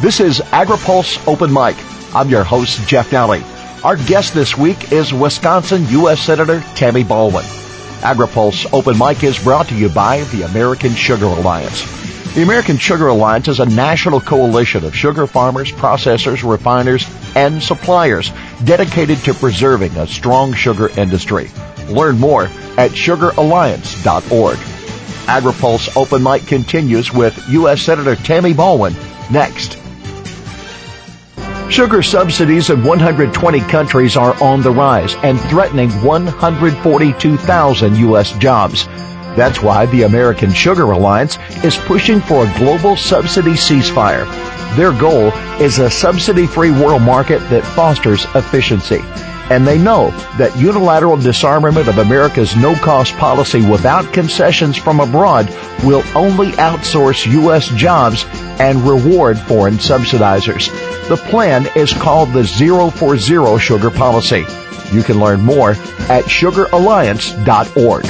This is AgriPulse Open Mic. I'm your host, Jeff Nalley. Our guest this week is Wisconsin U.S. Senator Tammy Baldwin. AgriPulse Open Mic is brought to you by the American Sugar Alliance. The American Sugar Alliance is a national coalition of sugar farmers, processors, refiners, and suppliers dedicated to preserving a strong sugar industry. Learn more at sugaralliance.org. AgriPulse Open Mic continues with U.S. Senator Tammy Baldwin next. Sugar subsidies in 120 countries are on the rise and threatening 142,000 U.S. jobs. That's why the American Sugar Alliance is pushing for a global subsidy ceasefire. Their goal is a subsidy-free world market that fosters efficiency and they know that unilateral disarmament of America's no-cost policy without concessions from abroad will only outsource U.S. jobs and reward foreign subsidizers. The plan is called the Zero for Zero Sugar Policy. You can learn more at sugaralliance.org.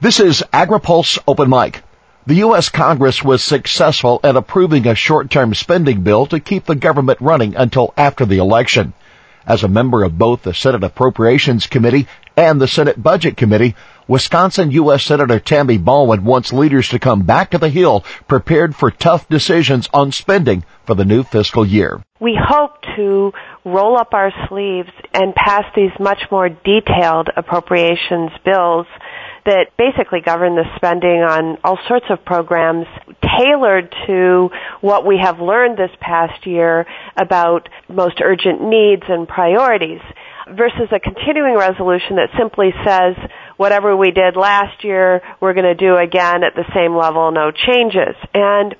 This is AgriPulse Open Mic. The U.S. Congress was successful at approving a short-term spending bill to keep the government running until after the election. As a member of both the Senate Appropriations Committee and the Senate Budget Committee, Wisconsin U.S. Senator Tammy Baldwin wants leaders to come back to the Hill prepared for tough decisions on spending for the new fiscal year. We hope to roll up our sleeves and pass these much more detailed appropriations bills that basically govern the spending on all sorts of programs tailored to what we have learned this past year about most urgent needs and priorities versus a continuing resolution that simply says whatever we did last year we're going to do again at the same level no changes. And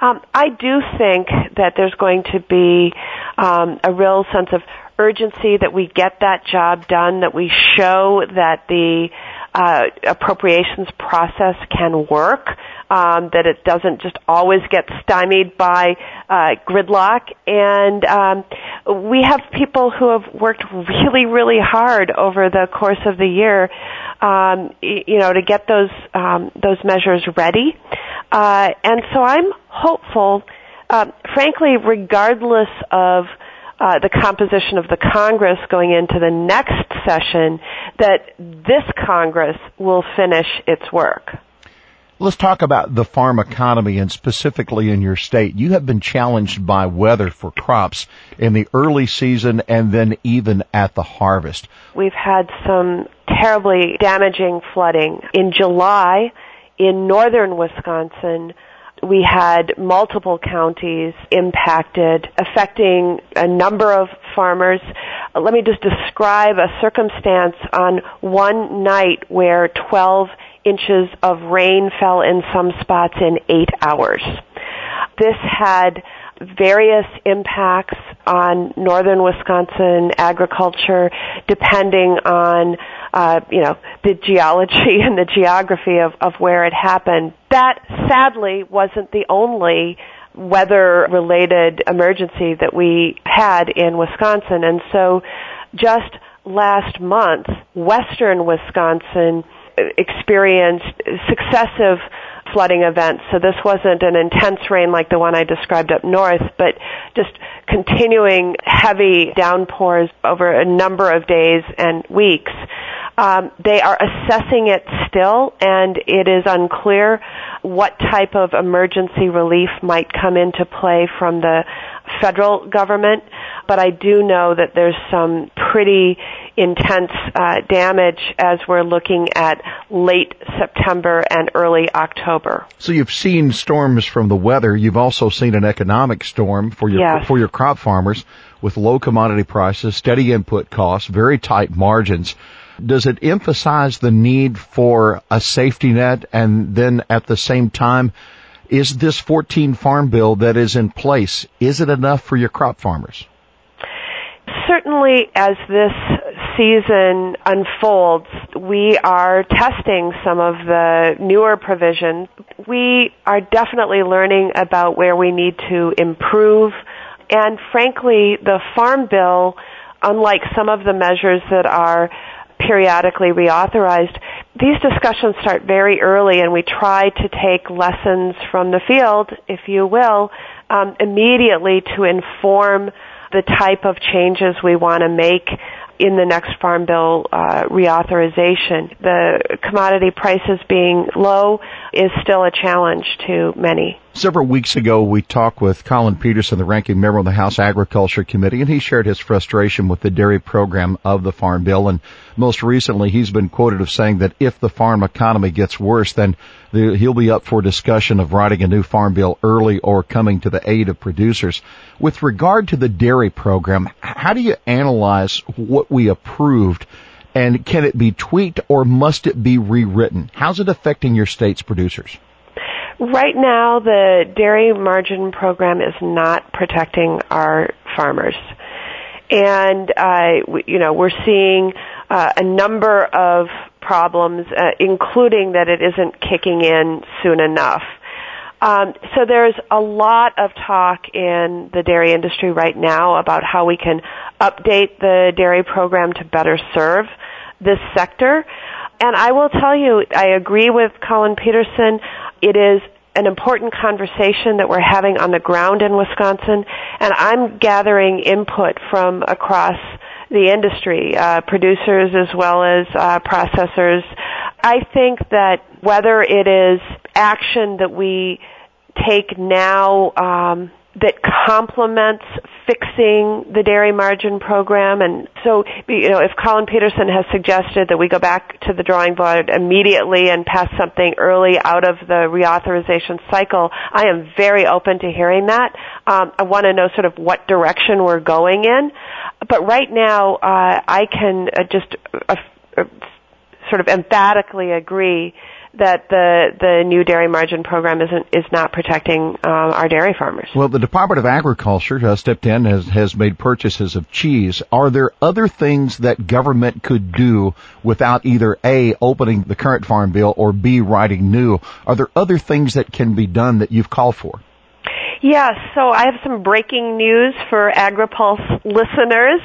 um, I do think that there's going to be um, a real sense of urgency that we get that job done, that we show that the uh, appropriations process can work, um, that it doesn't just always get stymied by uh, gridlock. And um, we have people who have worked really, really hard over the course of the year, um, you know, to get those um, those measures ready. Uh, and so I'm hopeful, uh, frankly, regardless of uh, the composition of the Congress going into the next session that this Congress will finish its work. Let's talk about the farm economy and specifically in your state. You have been challenged by weather for crops in the early season and then even at the harvest. We've had some terribly damaging flooding. In July, in northern Wisconsin, we had multiple counties impacted, affecting a number of farmers. Uh, let me just describe a circumstance on one night where 12 inches of rain fell in some spots in eight hours. This had various impacts on northern Wisconsin agriculture depending on uh, you know the geology and the geography of, of where it happened. That sadly wasn't the only weather related emergency that we had in Wisconsin and so just last month western Wisconsin experienced successive flooding events. So this wasn't an intense rain like the one I described up north, but just continuing heavy downpours over a number of days and weeks. Um, they are assessing it still, and it is unclear what type of emergency relief might come into play from the federal government. But I do know that there's some pretty intense uh, damage as we're looking at late September and early October. So you've seen storms from the weather. You've also seen an economic storm for your yes. for your crop farmers with low commodity prices, steady input costs, very tight margins. Does it emphasize the need for a safety net and then at the same time is this 14 farm bill that is in place is it enough for your crop farmers? Certainly as this season unfolds, we are testing some of the newer provisions. We are definitely learning about where we need to improve. And frankly, the Farm Bill, unlike some of the measures that are periodically reauthorized, these discussions start very early and we try to take lessons from the field, if you will, um, immediately to inform the type of changes we want to make in the next Farm Bill uh, reauthorization. The commodity prices being low is still a challenge to many. Several weeks ago, we talked with Collin Peterson, the ranking member of the House Agriculture Committee, and he shared his frustration with the dairy program of the Farm Bill. And most recently, he's been quoted of saying that if the farm economy gets worse, then the, he'll be up for discussion of writing a new Farm Bill early or coming to the aid of producers. With regard to the dairy program, how do you analyze what we approved and can it be tweaked or must it be rewritten? How's it affecting your state's producers? Right now, the dairy margin program is not protecting our farmers. And, uh, you know, we're seeing uh, a number of problems, uh, including that it isn't kicking in soon enough. Um, so there's a lot of talk in the dairy industry right now about how we can update the dairy program to better serve this sector. And I will tell you, I agree with Collin Peterson. It is an important conversation that we're having on the ground in Wisconsin, and I'm gathering input from across the industry, uh, producers as well as uh, processors. I think that whether it is action that we take now um, that complements fixing the dairy margin program. And so, you know, if Collin Peterson has suggested that we go back to the drawing board immediately and pass something early out of the reauthorization cycle, I am very open to hearing that. Um, I want to know sort of what direction we're going in. But right now, uh, I can uh, just uh, uh sort of emphatically agree that the the new dairy margin program isn't is not protecting um, our dairy farmers. Well, the Department of Agriculture has stepped in has has made purchases of cheese. Are there other things that government could do without either a opening the current farm bill or b writing new? Are there other things that can be done that you've called for? Yes, so I have some breaking news for AgriPulse listeners.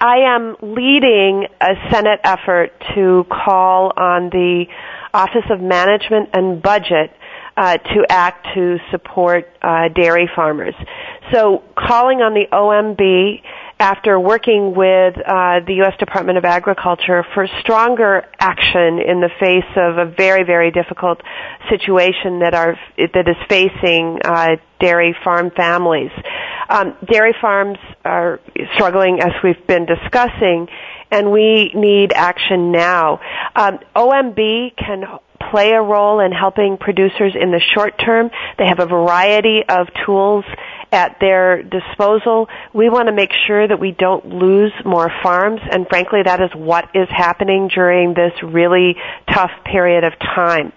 I am leading a Senate effort to call on the Office of Management and Budget uh, to act to support uh, dairy farmers. So calling on the OMB after working with uh, the U.S. Department of Agriculture for stronger action in the face of a very, very difficult situation that are that is facing uh, dairy farm families. Um, dairy farms are struggling, as we've been discussing, and we need action now. Um, OMB can play a role in helping producers in the short term. They have a variety of tools at their disposal. We want to make sure that we don't lose more farms, and frankly, that is what is happening during this really tough period of time.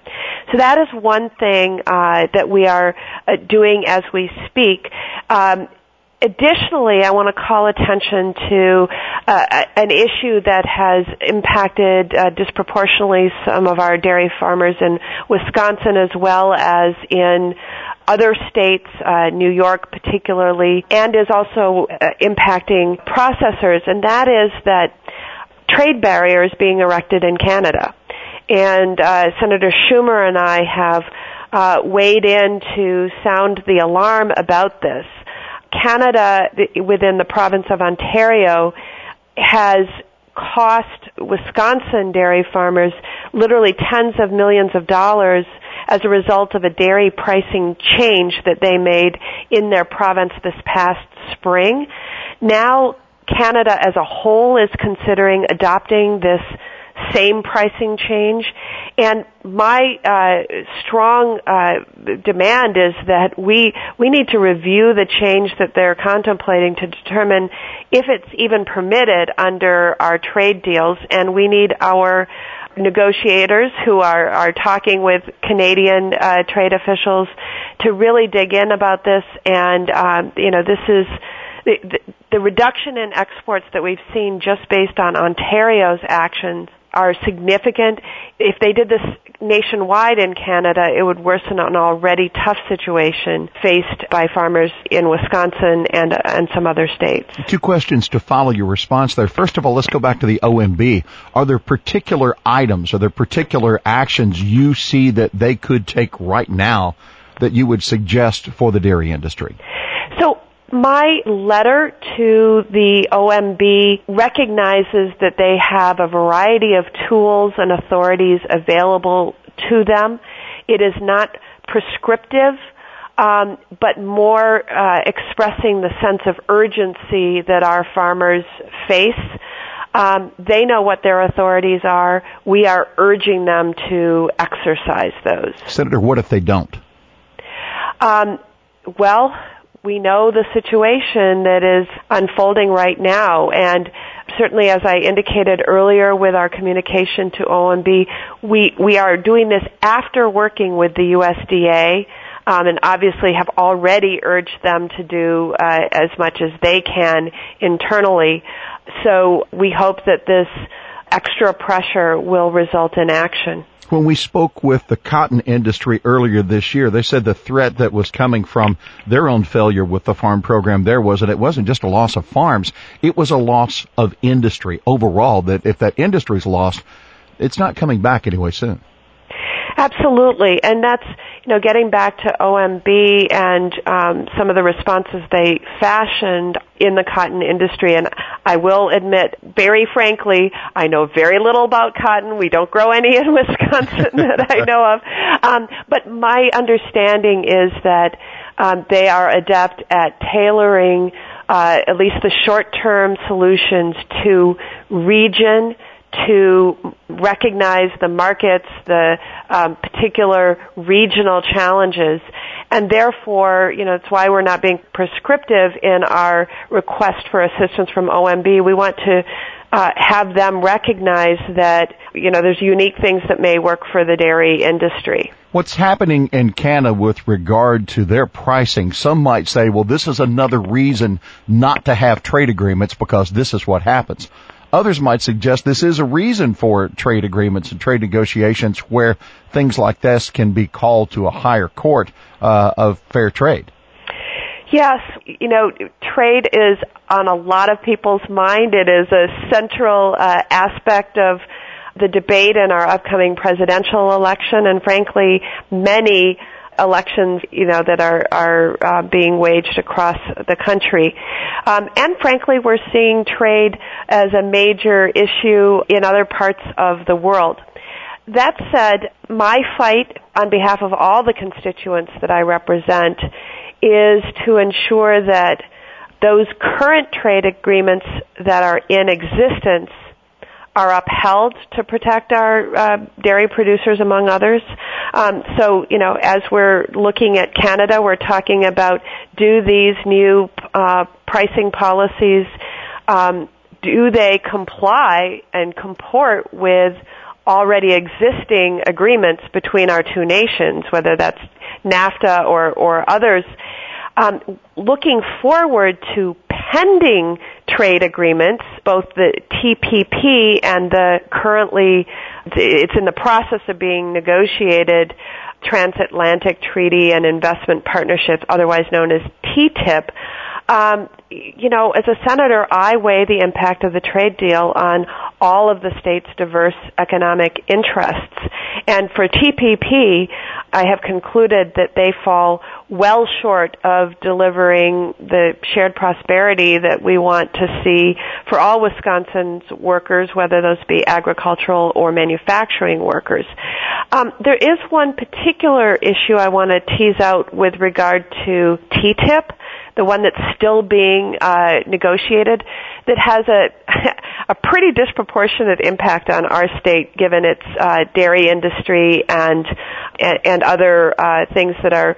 So that is one thing uh, that we are uh, doing as we speak. Um, Additionally, I want to call attention to uh, an issue that has impacted uh, disproportionately some of our dairy farmers in Wisconsin as well as in other states, uh, New York particularly, and is also uh, impacting processors, and that is that trade barriers being erected in Canada. And uh, Senator Schumer and I have uh, weighed in to sound the alarm about this. Canada within the province of Ontario has cost Wisconsin dairy farmers literally tens of millions of dollars as a result of a dairy pricing change that they made in their province this past spring. Now Canada as a whole is considering adopting this same pricing change. And my uh, strong uh, demand is that we we need to review the change that they're contemplating to determine if it's even permitted under our trade deals, and we need our negotiators who are, are talking with Canadian uh, trade officials to really dig in about this. And um, you know, this is the, the, the reduction in exports that we've seen just based on Ontario's actions are significant. If they did this nationwide in Canada, it would worsen an already tough situation faced by farmers in Wisconsin and and some other states. Two questions to follow your response there. First of all, let's go back to the OMB. Are there particular items, are there particular actions you see that they could take right now that you would suggest for the dairy industry? So my letter to the OMB recognizes that they have a variety of tools and authorities available to them. It is not prescriptive, um, but more uh, expressing the sense of urgency that our farmers face. Um, they know what their authorities are. We are urging them to exercise those. Senator, what if they don't? Um, well, we know the situation that is unfolding right now, and certainly, as I indicated earlier with our communication to OMB, we we are doing this after working with the USDA. Um, and obviously have already urged them to do uh, as much as they can internally. So we hope that this extra pressure will result in action. When we spoke with the cotton industry earlier this year, they said the threat that was coming from their own failure with the farm program there was that it wasn't just a loss of farms, it was a loss of industry overall, that if that industry is lost, it's not coming back anyway soon. Absolutely, and that's you know getting back to OMB and um, some of the responses they fashioned in the cotton industry. And I will admit, very frankly, I know very little about cotton. We don't grow any in Wisconsin that I know of. Um, but my understanding is that um, they are adept at tailoring uh, at least the short-term solutions to region to recognize the markets, the um, particular regional challenges, and therefore, you know, it's why we're not being prescriptive in our request for assistance from OMB. We want to uh, have them recognize that you know there's unique things that may work for the dairy industry. What's happening in Canada with regard to their pricing? Some might say, well, this is another reason not to have trade agreements because this is what happens. Others might suggest this is a reason for trade agreements and trade negotiations where things like this can be called to a higher court uh, of fair trade. Yes, you know, trade is on a lot of people's mind. It is a central uh, aspect of the debate in our upcoming presidential election, and frankly, many elections, you know, that are are uh, being waged across the country. Um, and frankly, we're seeing trade as a major issue in other parts of the world. That said, my fight on behalf of all the constituents that I represent is to ensure that those current trade agreements that are in existence are upheld to protect our uh, dairy producers, among others. Um, so, you know, as we're looking at Canada, we're talking about do these new uh, pricing policies um, do they comply and comport with already existing agreements between our two nations, whether that's NAFTA or, or others? Um, looking forward to pending trade agreements, both the TPP and the currently, it's in the process of being negotiated transatlantic treaty and investment partnerships, otherwise known as TTIP. Um, you know, as a senator, I weigh the impact of the trade deal on all of the state's diverse economic interests. And for TPP, I have concluded that they fall well short of delivering the shared prosperity that we want to see for all Wisconsin's workers, whether those be agricultural or manufacturing workers. Um, there is one particular issue I want to tease out with regard to TTIP the one that's still being uh, negotiated, that has a a pretty disproportionate impact on our state, given its uh, dairy industry and and, and other uh, things that are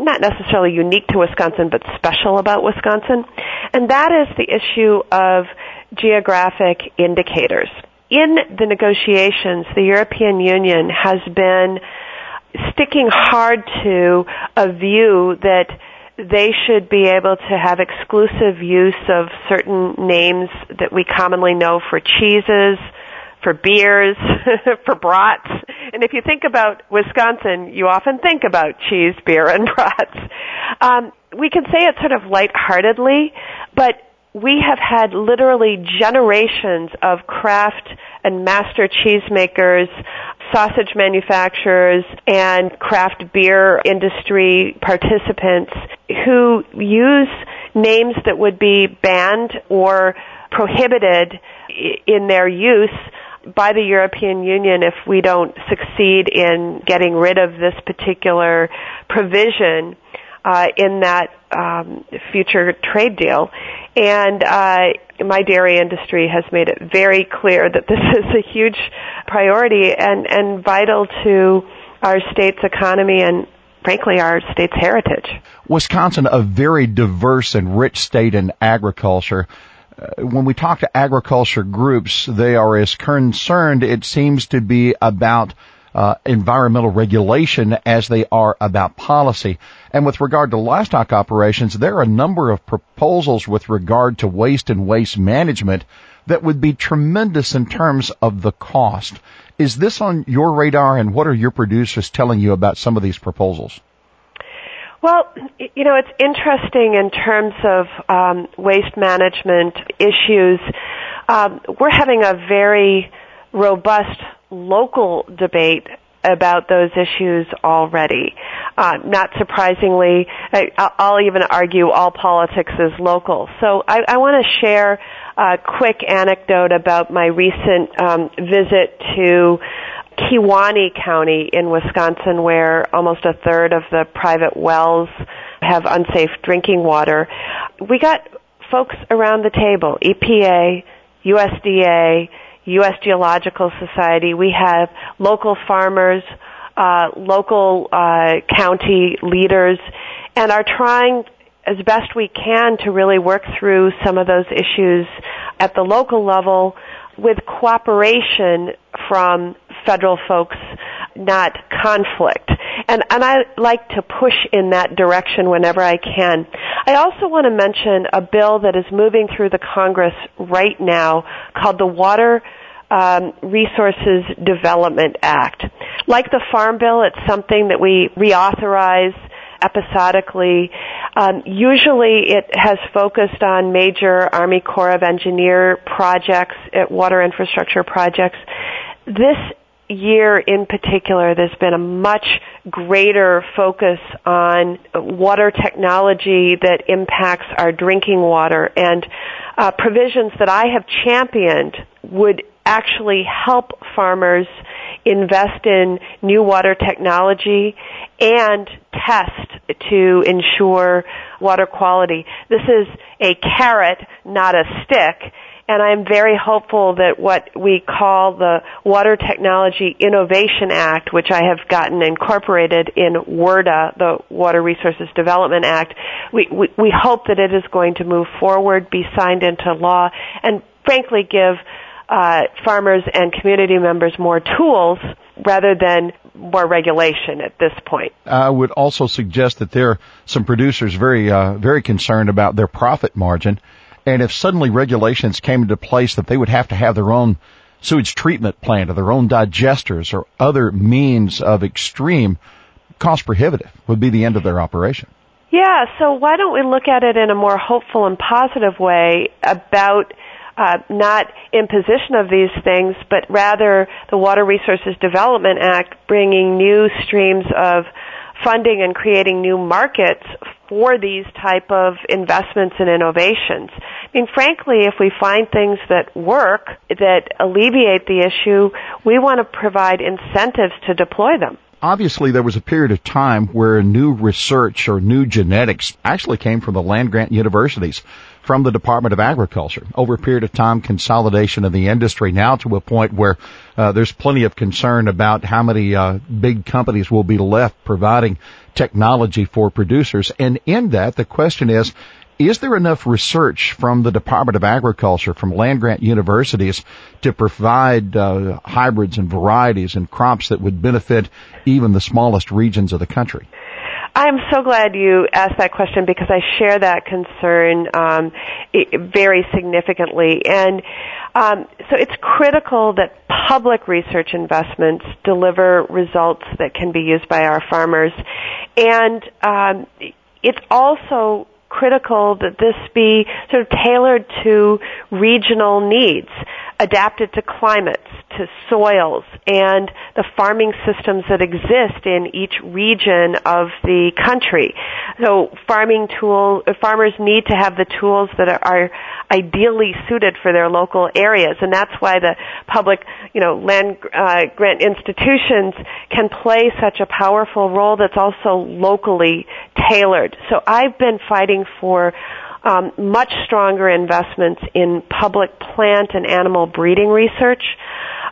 not necessarily unique to Wisconsin, but special about Wisconsin, and that is the issue of geographic indicators. In the negotiations, the European Union has been sticking hard to a view that they should be able to have exclusive use of certain names that we commonly know for cheeses, for beers, for brats. And if you think about Wisconsin, you often think about cheese, beer, and brats. Um, we can say it sort of lightheartedly, but we have had literally generations of craft and master cheesemakers sausage manufacturers and craft beer industry participants who use names that would be banned or prohibited in their use by the European Union if we don't succeed in getting rid of this particular provision uh, in that um, future trade deal. And uh, my dairy industry has made it very clear that this is a huge priority and, and vital to our state's economy and frankly our state's heritage. Wisconsin, a very diverse and rich state in agriculture. Uh, when we talk to agriculture groups, they are as concerned, it seems to be about uh, environmental regulation as they are about policy. And with regard to livestock operations, there are a number of proposals with regard to waste and waste management that would be tremendous in terms of the cost. Is this on your radar and what are your producers telling you about some of these proposals? Well, you know, it's interesting in terms of um, waste management issues. Um, we're having a very robust local debate about those issues already. Uh, not surprisingly, I, will even argue all politics is local. So I, I want to share a quick anecdote about my recent um, visit to Kewaunee County in Wisconsin, where almost a third of the private wells have unsafe drinking water. We got folks around the table, EPA, USDA, U.S. Geological Society. We have local farmers, uh, local uh, county leaders, and are trying as best we can to really work through some of those issues at the local level with cooperation from federal folks, not conflict. And, and I like to push in that direction whenever I can. I also want to mention a bill that is moving through the Congress right now called the Water um, Resources Development Act. Like the Farm Bill, it's something that we reauthorize episodically. Um, usually it has focused on major Army Corps of Engineer projects, uh, water infrastructure projects. This year in particular, there's been a much greater focus on water technology that impacts our drinking water and uh, provisions that I have championed would actually help farmers invest in new water technology and test to ensure water quality. This is a carrot, not a stick, and I'm very hopeful that what we call the Water Technology Innovation Act, which I have gotten incorporated in WRDA, the Water Resources Development Act, we, we, we hope that it is going to move forward, be signed into law, and frankly give uh, farmers and community members more tools rather than more regulation at this point. I would also suggest that there are some producers very, uh, very concerned about their profit margin. And if suddenly regulations came into place that they would have to have their own sewage treatment plant or their own digesters or other means of extreme cost prohibitive would be the end of their operation. Yeah, so why don't we look at it in a more hopeful and positive way about uh, not imposition of these things, but rather the Water Resources Development Act bringing new streams of funding and creating new markets for these type of investments and innovations. I mean, frankly, if we find things that work, that alleviate the issue, we want to provide incentives to deploy them obviously there was a period of time where new research or new genetics actually came from the land grant universities from the Department of Agriculture. Over a period of time, consolidation of the industry now to a point where uh, there's plenty of concern about how many uh, big companies will be left providing technology for producers. And in that, the question is, is there enough research from the Department of Agriculture, from land grant universities, to provide uh, hybrids and varieties and crops that would benefit even the smallest regions of the country? I'm so glad you asked that question because I share that concern um, very significantly. And um, so it's critical that public research investments deliver results that can be used by our farmers. And um, it's also critical that this be sort of tailored to regional needs. Adapted to climates, to soils, and the farming systems that exist in each region of the country. So farming tool, farmers need to have the tools that are, ideally suited for their local areas, and that's why the public, you know, land uh, grant institutions can play such a powerful role that's also locally tailored. So I've been fighting for um, much stronger investments in public plant and animal breeding research.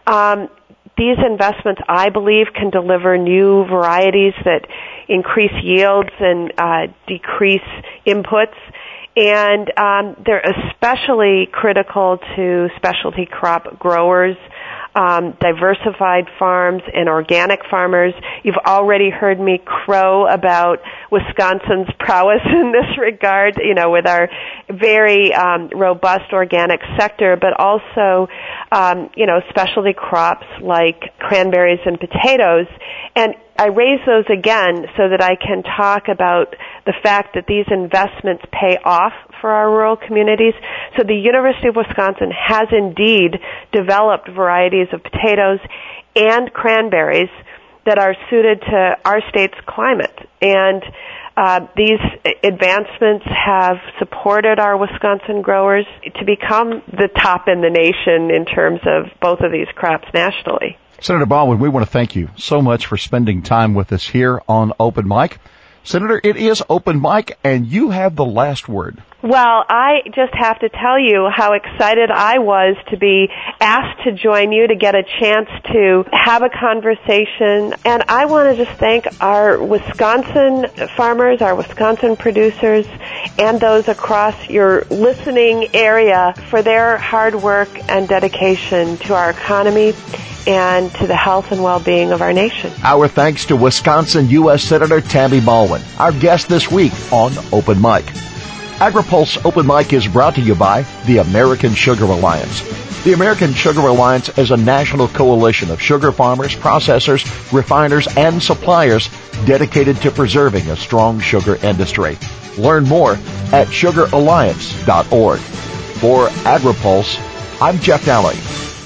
Um, these investments, I believe, can deliver new varieties that increase yields and uh, decrease inputs. And um, they're especially critical to specialty crop growers um, diversified farms and organic farmers. You've already heard me crow about Wisconsin's prowess in this regard, you know, with our very um, robust organic sector, but also, um, you know, specialty crops like cranberries and potatoes. And I raise those again so that I can talk about the fact that these investments pay off for our rural communities. So the University of Wisconsin has indeed developed varieties of potatoes and cranberries that are suited to our state's climate. And uh, these advancements have supported our Wisconsin growers to become the top in the nation in terms of both of these crops nationally. Senator Baldwin, we want to thank you so much for spending time with us here on Open Mic. Senator, it is open mic and you have the last word. Well, I just have to tell you how excited I was to be asked to join you to get a chance to have a conversation. And I want to just thank our Wisconsin farmers, our Wisconsin producers, and those across your listening area for their hard work and dedication to our economy and to the health and well-being of our nation. Our thanks to Wisconsin U.S. Senator Tammy Baldwin, our guest this week on Open Mic. AgriPulse Open Mic is brought to you by the American Sugar Alliance. The American Sugar Alliance is a national coalition of sugar farmers, processors, refiners, and suppliers dedicated to preserving a strong sugar industry. Learn more at sugaralliance.org. For AgriPulse, I'm Jeff Nalley.